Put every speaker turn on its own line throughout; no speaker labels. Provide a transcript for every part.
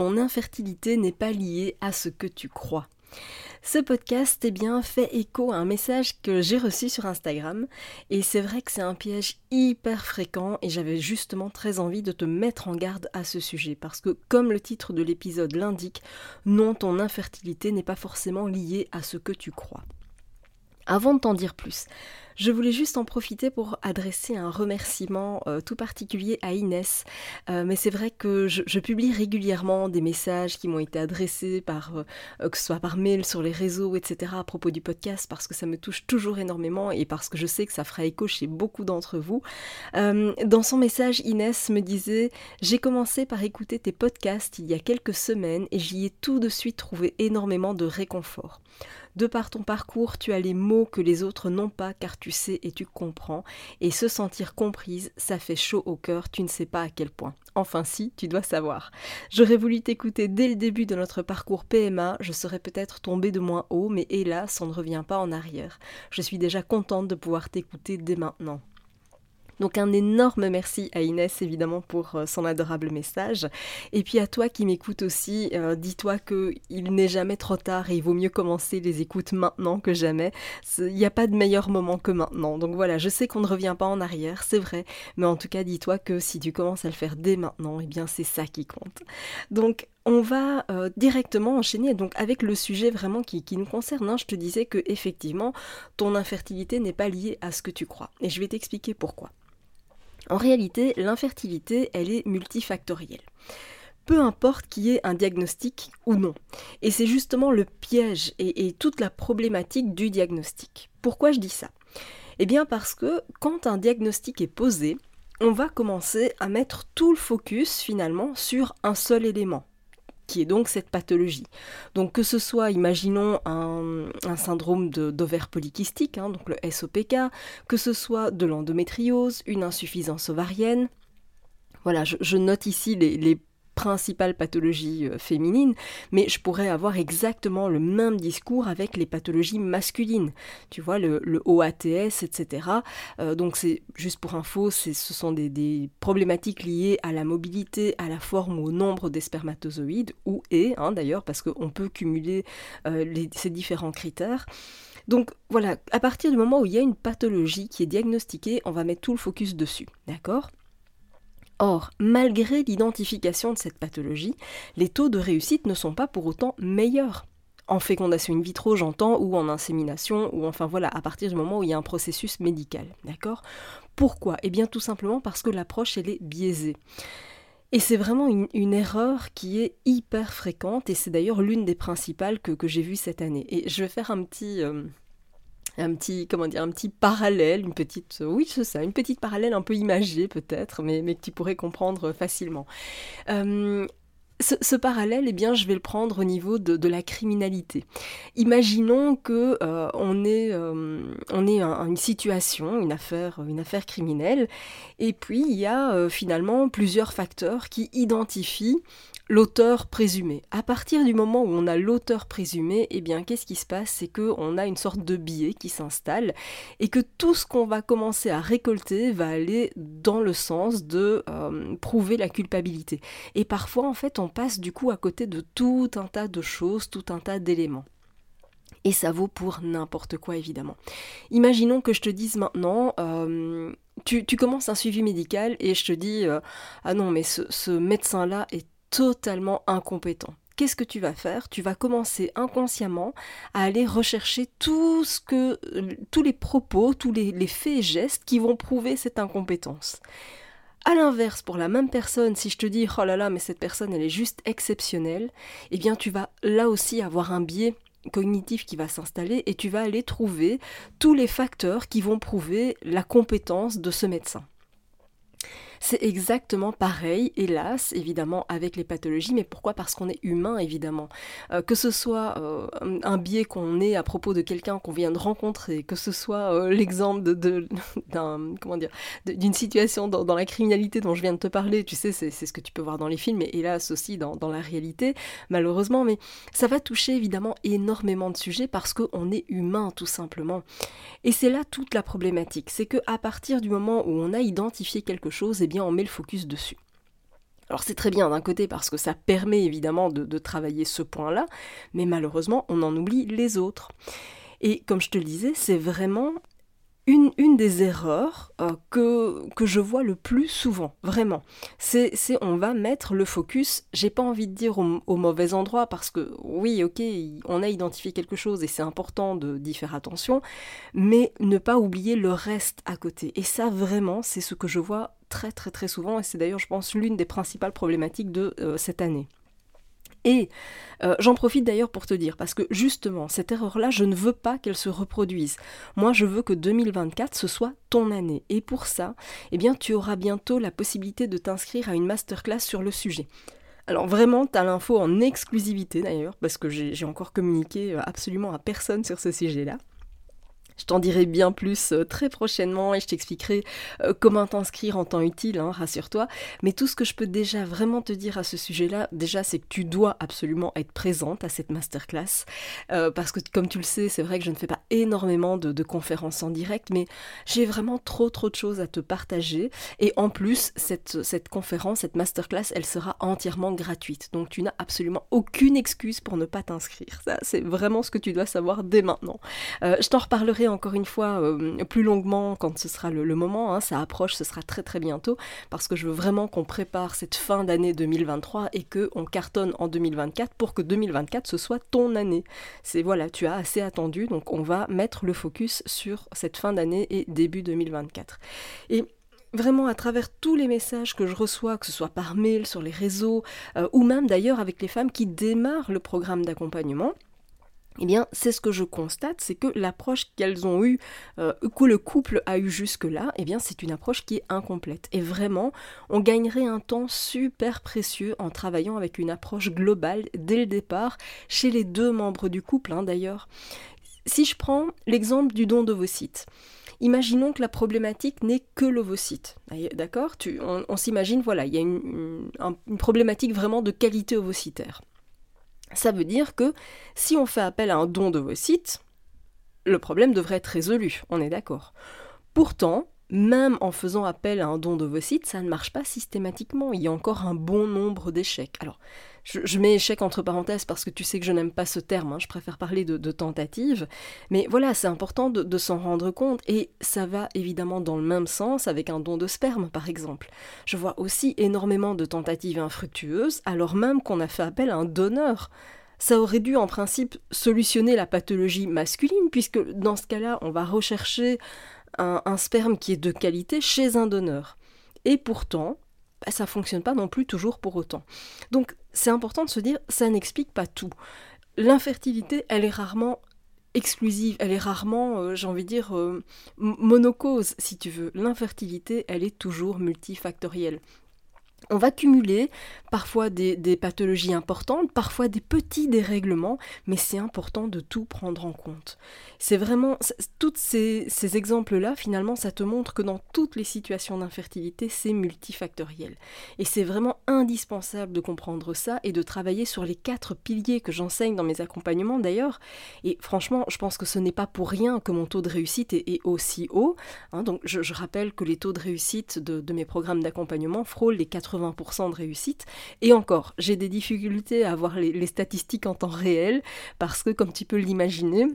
Infertilité n'est pas liée à ce que tu crois. Ce podcast eh bien, fait écho à un message que j'ai reçu sur Instagram et c'est vrai que c'est un piège hyper fréquent et j'avais justement très envie de te mettre en garde à ce sujet parce que comme le titre de l'épisode l'indique, non ton infertilité n'est pas forcément liée à ce que tu crois. Avant de t'en dire plus, je voulais juste en profiter pour adresser un remerciement euh, tout particulier à Inès. Euh, mais c'est vrai que je, publie régulièrement des messages qui m'ont été adressés par, euh, que ce soit par mail, sur les réseaux, etc. à propos du podcast parce que ça me touche toujours énormément et parce que je sais que ça fera écho chez beaucoup d'entre vous. dans son message, Inès me disait J'ai commencé par écouter tes podcasts il y a quelques semaines et j'y ai tout de suite trouvé énormément de réconfort. De par ton parcours, tu as les mots que les autres n'ont pas car tu sais et tu comprends. Et se sentir comprise, ça fait chaud au cœur, tu ne sais pas à quel point. Enfin si, tu dois savoir. J'aurais voulu t'écouter dès le début de notre parcours PMA, je serais peut-être tombée de moins haut, mais hélas, on ne revient pas en arrière. Je suis déjà contente de pouvoir t'écouter dès maintenant. Donc un énorme merci à Inès évidemment pour euh, son adorable message. Et puis à toi qui m'écoutes aussi, euh, dis-toi qu'il n'est jamais trop tard et il vaut mieux commencer les écoutes maintenant que jamais. Il n'y a pas de meilleur moment que maintenant. Donc voilà, je sais qu'on ne revient pas en arrière, c'est vrai, mais en tout cas dis-toi que si tu commences à le faire dès maintenant, eh bien c'est ça qui compte. Donc on va euh, directement enchaîner donc avec le sujet vraiment qui, nous concerne. Hein. Je te disais que effectivement ton infertilité n'est pas liée à ce que tu crois. Et je vais t'expliquer pourquoi. En réalité, l'infertilité, elle est multifactorielle. Peu importe qu'il y ait un diagnostic ou non. Et c'est justement le piège et, toute la problématique du diagnostic. Pourquoi je dis ça? Eh bien parce que quand un diagnostic est posé, on va commencer à mettre tout le focus finalement sur un seul élément qui est donc cette pathologie. Donc que ce soit, imaginons, un, syndrome d'ovaire polykystique, hein, donc le SOPK, que ce soit de l'endométriose, une insuffisance ovarienne, voilà, je, note ici les, les principales pathologies euh, féminines, mais je pourrais avoir exactement le même discours avec les pathologies masculines. Tu vois, le, OATS, etc. Euh, donc c'est juste pour info, ce sont des, problématiques liées à la mobilité, à la forme ou au nombre des spermatozoïdes, ou et, hein, d'ailleurs, parce qu'on peut cumuler euh, ces différents critères. Donc voilà, à partir du moment où il y a une pathologie qui est diagnostiquée, on va mettre tout le focus dessus, d'accord? Or, malgré l'identification de cette pathologie, les taux de réussite ne sont pas pour autant meilleurs. En fécondation in vitro, j'entends, ou en insémination, ou enfin voilà, à partir du moment où il y a un processus médical. D'accord? Pourquoi? Eh bien tout simplement parce que l'approche, elle est biaisée. Et c'est vraiment une, erreur qui est hyper fréquente, et c'est d'ailleurs l'une des principales que, j'ai vues cette année. Et je vais faire un petit, euh, un petit, comment dire, un petit parallèle, une petite, oui c'est ça, une petite parallèle un peu imagée peut-être, mais, mais que tu pourrais comprendre facilement. Euh, ce, parallèle, eh bien, je vais le prendre au niveau de, la criminalité. Imaginons que euh, on est, euh, une situation, une affaire, une affaire criminelle, et puis il y a finalement plusieurs facteurs qui identifient l'auteur présumé. À partir du moment où on a l'auteur présumé, eh bien, qu'est-ce qui se passe? C'est qu'on a une sorte de biais qui s'installe et que tout ce qu'on va commencer à récolter va aller dans le sens de euh, prouver la culpabilité. Et parfois, en fait, passe du coup à côté de tout un tas de choses, tout un tas d'éléments. Et ça vaut pour n'importe quoi, évidemment. Imaginons que je te dise maintenant, euh, tu, commences un suivi médical et je te dis, euh, ah non, mais ce médecin-là est totalement incompétent. qu'est-ce que tu vas faire? Tu vas commencer inconsciemment à aller rechercher tout ce que, tous les propos, tous les faits et gestes qui vont prouver cette incompétence. A l'inverse, pour la même personne, si je te dis oh là là, mais cette personne elle est juste exceptionnelle, eh bien tu vas là aussi avoir un biais cognitif qui va s'installer et tu vas aller trouver tous les facteurs qui vont prouver la compétence de ce médecin. C'est exactement pareil, hélas, évidemment, avec les pathologies, mais pourquoi? Parce qu'on est humain, évidemment. Euh, que ce soit euh, un biais qu'on ait à propos de quelqu'un qu'on vient de rencontrer, que ce soit euh, l'exemple de, comment dire, d'une situation dans, la criminalité dont je viens de te parler, tu sais, c'est ce que tu peux voir dans les films, et hélas aussi dans, dans la réalité, malheureusement, mais ça va toucher évidemment énormément de sujets parce qu'on est humain, tout simplement. Et c'est là toute la problématique, c'est que à partir du moment où on a identifié quelque chose, on met le focus dessus. Alors c'est très bien d'un côté parce que ça permet évidemment de, travailler ce point-là, mais malheureusement on en oublie les autres. Et comme je te le disais, c'est vraiment une, des erreurs euh, que, que je vois le plus souvent, vraiment. C'est on va mettre le focus, j'ai pas envie de dire au, mauvais endroit, parce que oui, ok, on a identifié quelque chose et c'est important d'y faire attention, mais ne pas oublier le reste à côté. Et ça, vraiment, c'est ce que je vois très très très souvent, et c'est d'ailleurs, je pense, l'une des principales problématiques de euh, cette année. Et euh, j'en profite d'ailleurs pour te dire, parce que justement, cette erreur-là, je ne veux pas qu'elle se reproduise. Moi, je veux que 2024, ce soit ton année. Et pour ça, eh bien, tu auras bientôt la possibilité de t'inscrire à une masterclass sur le sujet. Alors vraiment, tu as l'info en exclusivité d'ailleurs, parce que j'ai encore communiqué euh, absolument à personne sur ce sujet-là. Je t'en dirai bien plus euh, très prochainement et je t'expliquerai euh, comment t'inscrire en temps utile, hein, rassure-toi. Mais tout ce que je peux déjà vraiment te dire à ce sujet-là, déjà, c'est que tu dois absolument être présente à cette masterclass. Euh, parce que comme tu le sais, c'est vrai que je ne fais pas énormément de, conférences en direct, mais j'ai vraiment trop trop de choses à te partager. Et en plus, cette, cette conférence, cette masterclass, elle sera entièrement gratuite. Donc tu n'as absolument aucune excuse pour ne pas t'inscrire. Ça, c'est vraiment ce que tu dois savoir dès maintenant. je t'en reparlerai encore une fois euh, plus longuement quand ce sera le, moment. Hein, ça approche, ce sera très très bientôt parce que je veux vraiment qu'on prépare cette fin d'année 2023 et que on cartonne en 2024 pour que 2024 ce soit ton année. C'est voilà, tu as assez attendu, donc on va mettre le focus sur cette fin d'année et début 2024. Et vraiment à travers tous les messages que je reçois, que ce soit par mail, sur les réseaux, euh, ou même d'ailleurs avec les femmes qui démarrent le programme d'accompagnement, eh bien, c'est ce que je constate, c'est que l'approche qu'elles ont eue, euh, que le couple a eu jusque-là, eh bien, c'est une approche qui est incomplète. Et vraiment, on gagnerait un temps super précieux en travaillant avec une approche globale dès le départ, chez les deux membres du couple, hein, d'ailleurs. Si je prends l'exemple du don d'ovocytes, imaginons que la problématique n'est que l'ovocyte. D'accord? On, s'imagine, voilà, il y a une problématique vraiment de qualité ovocytaire. Ça veut dire que si on fait appel à un don de sites, le problème devrait être résolu, on est d'accord. Pourtant, même en faisant appel à un don sites, ça ne marche pas systématiquement. Il y a encore un bon nombre d'échecs. Alors, je, mets échec entre parenthèses parce que tu sais que je n'aime pas ce terme, hein. je préfère parler de, de tentative. Mais voilà, c'est important de, s'en rendre compte et ça va évidemment dans le même sens avec un don de sperme, par exemple. Je vois aussi énormément de tentatives infructueuses alors même qu'on a fait appel à un donneur ça aurait dû en principe solutionner la pathologie masculine, puisque dans ce cas-là, on va rechercher un, sperme qui est de qualité chez un donneur. Et pourtant, bah, ça fonctionne pas non plus toujours pour autant. Donc c'est important de se dire, ça n'explique pas tout. L'infertilité, elle est rarement exclusive, elle est rarement, euh, j'ai envie de dire, euh, monocause, si tu veux. L'infertilité, elle est toujours multifactorielle. On va cumuler parfois des, pathologies importantes, parfois des petits dérèglements, mais c'est important de tout prendre en compte. C'est vraiment, tous ces, exemples-là, finalement, ça te montre que dans toutes les situations d'infertilité, c'est multifactoriel. Et c'est vraiment indispensable de comprendre ça et de travailler sur les quatre piliers que j'enseigne dans mes accompagnements d'ailleurs. Et franchement, je pense que ce n'est pas pour rien que mon taux de réussite est, aussi haut. Hein. donc je, rappelle que les taux de réussite de, mes programmes d'accompagnement frôlent les 80 80% de réussite. Et encore, j'ai des difficultés à avoir les, statistiques en temps réel parce que, comme tu peux l'imaginer,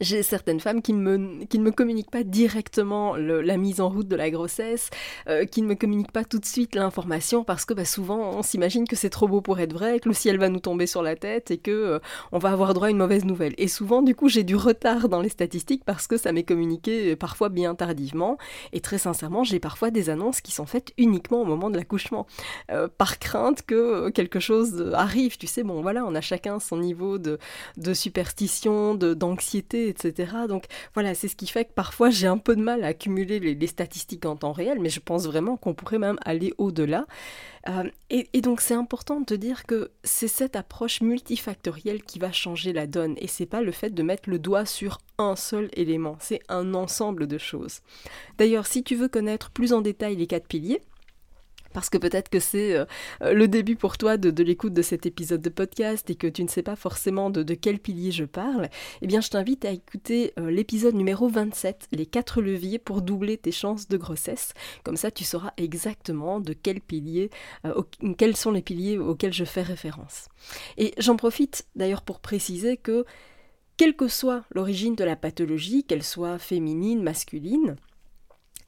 j'ai certaines femmes qui, me, qui ne me communiquent pas directement la mise en route de la grossesse, euh, qui ne me communiquent pas tout de suite l'information parce que bah, souvent on s'imagine que c'est trop beau pour être vrai, que le ciel va nous tomber sur la tête et que euh, on va avoir droit à une mauvaise nouvelle. Et souvent du coup j'ai du retard dans les statistiques parce que ça m'est communiqué euh, parfois bien tardivement et très sincèrement j'ai parfois des annonces qui sont faites uniquement au moment de l'accouchement par crainte que quelque chose arrive. Tu sais bon voilà on a chacun son niveau de, de superstition, d'anxiété etc. Donc voilà, c'est ce qui fait que parfois j'ai un peu de mal à accumuler les, statistiques en temps réel, mais je pense vraiment qu'on pourrait même aller au-delà. Euh, et, donc c'est important de dire que c'est cette approche multifactorielle qui va changer la donne, et c'est pas le fait de mettre le doigt sur un seul élément, c'est un ensemble de choses. D'ailleurs, si tu veux connaître plus en détail les quatre piliers, parce que peut-être que c'est euh, le début pour toi de, l'écoute de cet épisode de podcast et que tu ne sais pas forcément de, quel pilier je parle, eh bien je t'invite à écouter euh, l'épisode numéro 27, les quatre leviers pour doubler tes chances de grossesse. Comme ça, tu sauras exactement de quel pilier, euh, quels sont les piliers auxquels je fais référence. Et j'en profite d'ailleurs pour préciser que quelle que soit l'origine de la pathologie, qu'elle soit féminine, masculine,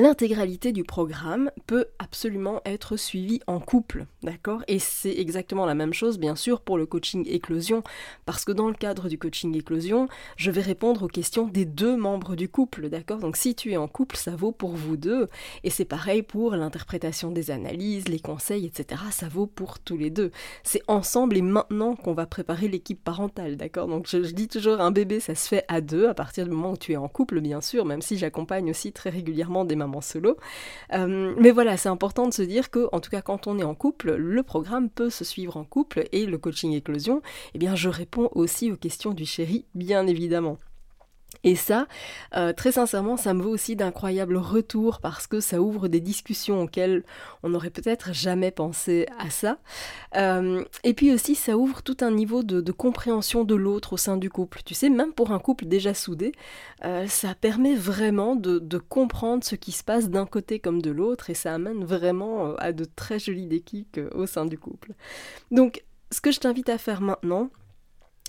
L'intégralité du programme peut absolument être suivie en couple, d'accord? Et c'est exactement la même chose, bien sûr, pour le coaching éclosion, parce que dans le cadre du coaching éclosion, je vais répondre aux questions des deux membres du couple, d'accord? Donc si tu es en couple, ça vaut pour vous deux, et c'est pareil pour l'interprétation des analyses, les conseils, etc. Ça vaut pour tous les deux. C'est ensemble et maintenant qu'on va préparer l'équipe parentale, d'accord? Donc je, je dis toujours, un bébé, ça se fait à deux, à partir du moment où tu es en couple, bien sûr, même si j'accompagne aussi très régulièrement des solo. Euh, mais voilà, c'est important de se dire que, en tout cas, quand on est en couple, le programme peut se suivre en couple et le coaching éclosion, eh bien, je réponds aussi aux questions du chéri, bien évidemment. Et ça, euh, très sincèrement, ça me vaut aussi d'incroyables retours parce que ça ouvre des discussions auxquelles on n'aurait peut-être jamais pensé à ça. Euh, et puis aussi, ça ouvre tout un niveau de, compréhension de l'autre au sein du couple. Tu sais, même pour un couple déjà soudé, euh, ça permet vraiment de, comprendre ce qui se passe d'un côté comme de l'autre et ça amène vraiment à de très jolis déclics au sein du couple. Donc, ce que je t'invite à faire maintenant,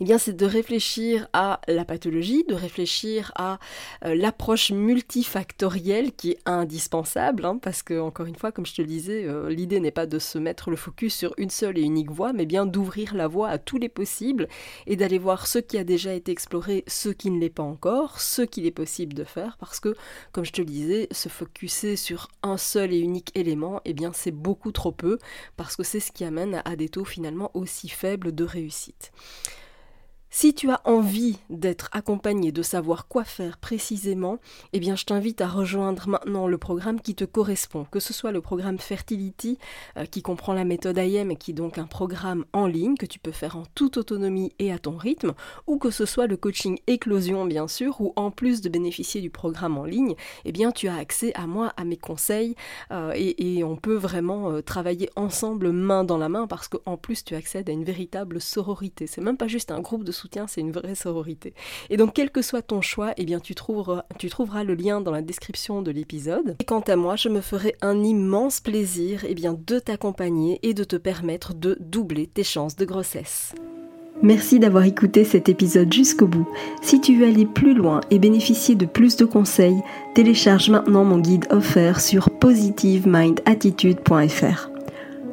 eh bien, c'est de réfléchir à la pathologie, de réfléchir à euh, l'approche multifactorielle qui est indispensable, hein, parce que, encore une fois, comme je te le disais, euh, l'idée n'est pas de se mettre le focus sur une seule et unique voie, mais bien d'ouvrir la voie à tous les possibles et d'aller voir ce qui a déjà été exploré, ce qui ne l'est pas encore, ce qu'il est possible de faire, parce que, comme je te le disais, se focuser sur un seul et unique élément, eh bien, c'est beaucoup trop peu, parce que c'est ce qui amène à des taux finalement aussi faibles de réussite. Si tu as envie d'être accompagné, de savoir quoi faire précisément, eh bien je t'invite à rejoindre maintenant le programme qui te correspond, que ce soit le programme Fertility euh, qui comprend la méthode IM et qui est donc un programme en ligne que tu peux faire en toute autonomie et à ton rythme, ou que ce soit le coaching éclosion bien sûr, où en plus de bénéficier du programme en ligne, eh bien tu as accès à moi, à mes conseils euh, et, on peut vraiment euh, travailler ensemble main dans la main parce qu'en plus tu accèdes à une véritable sororité. C'est même pas juste un groupe de c'est une vraie sororité. Et donc, quel que soit ton choix, eh bien, tu trouveras, tu trouveras le lien dans la description de l'épisode. Et quant à moi, je me ferai un immense plaisir eh bien, de t'accompagner et de te permettre de doubler tes chances de grossesse. Merci d'avoir écouté cet épisode jusqu'au bout. Si tu veux aller plus loin et bénéficier de plus de conseils, télécharge maintenant mon guide offert sur positivemindattitude.fr.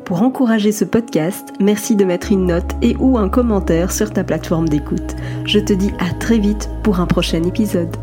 Pour encourager ce podcast, merci de mettre une note et ou un commentaire sur ta plateforme d'écoute. Je te dis à très vite pour un prochain épisode.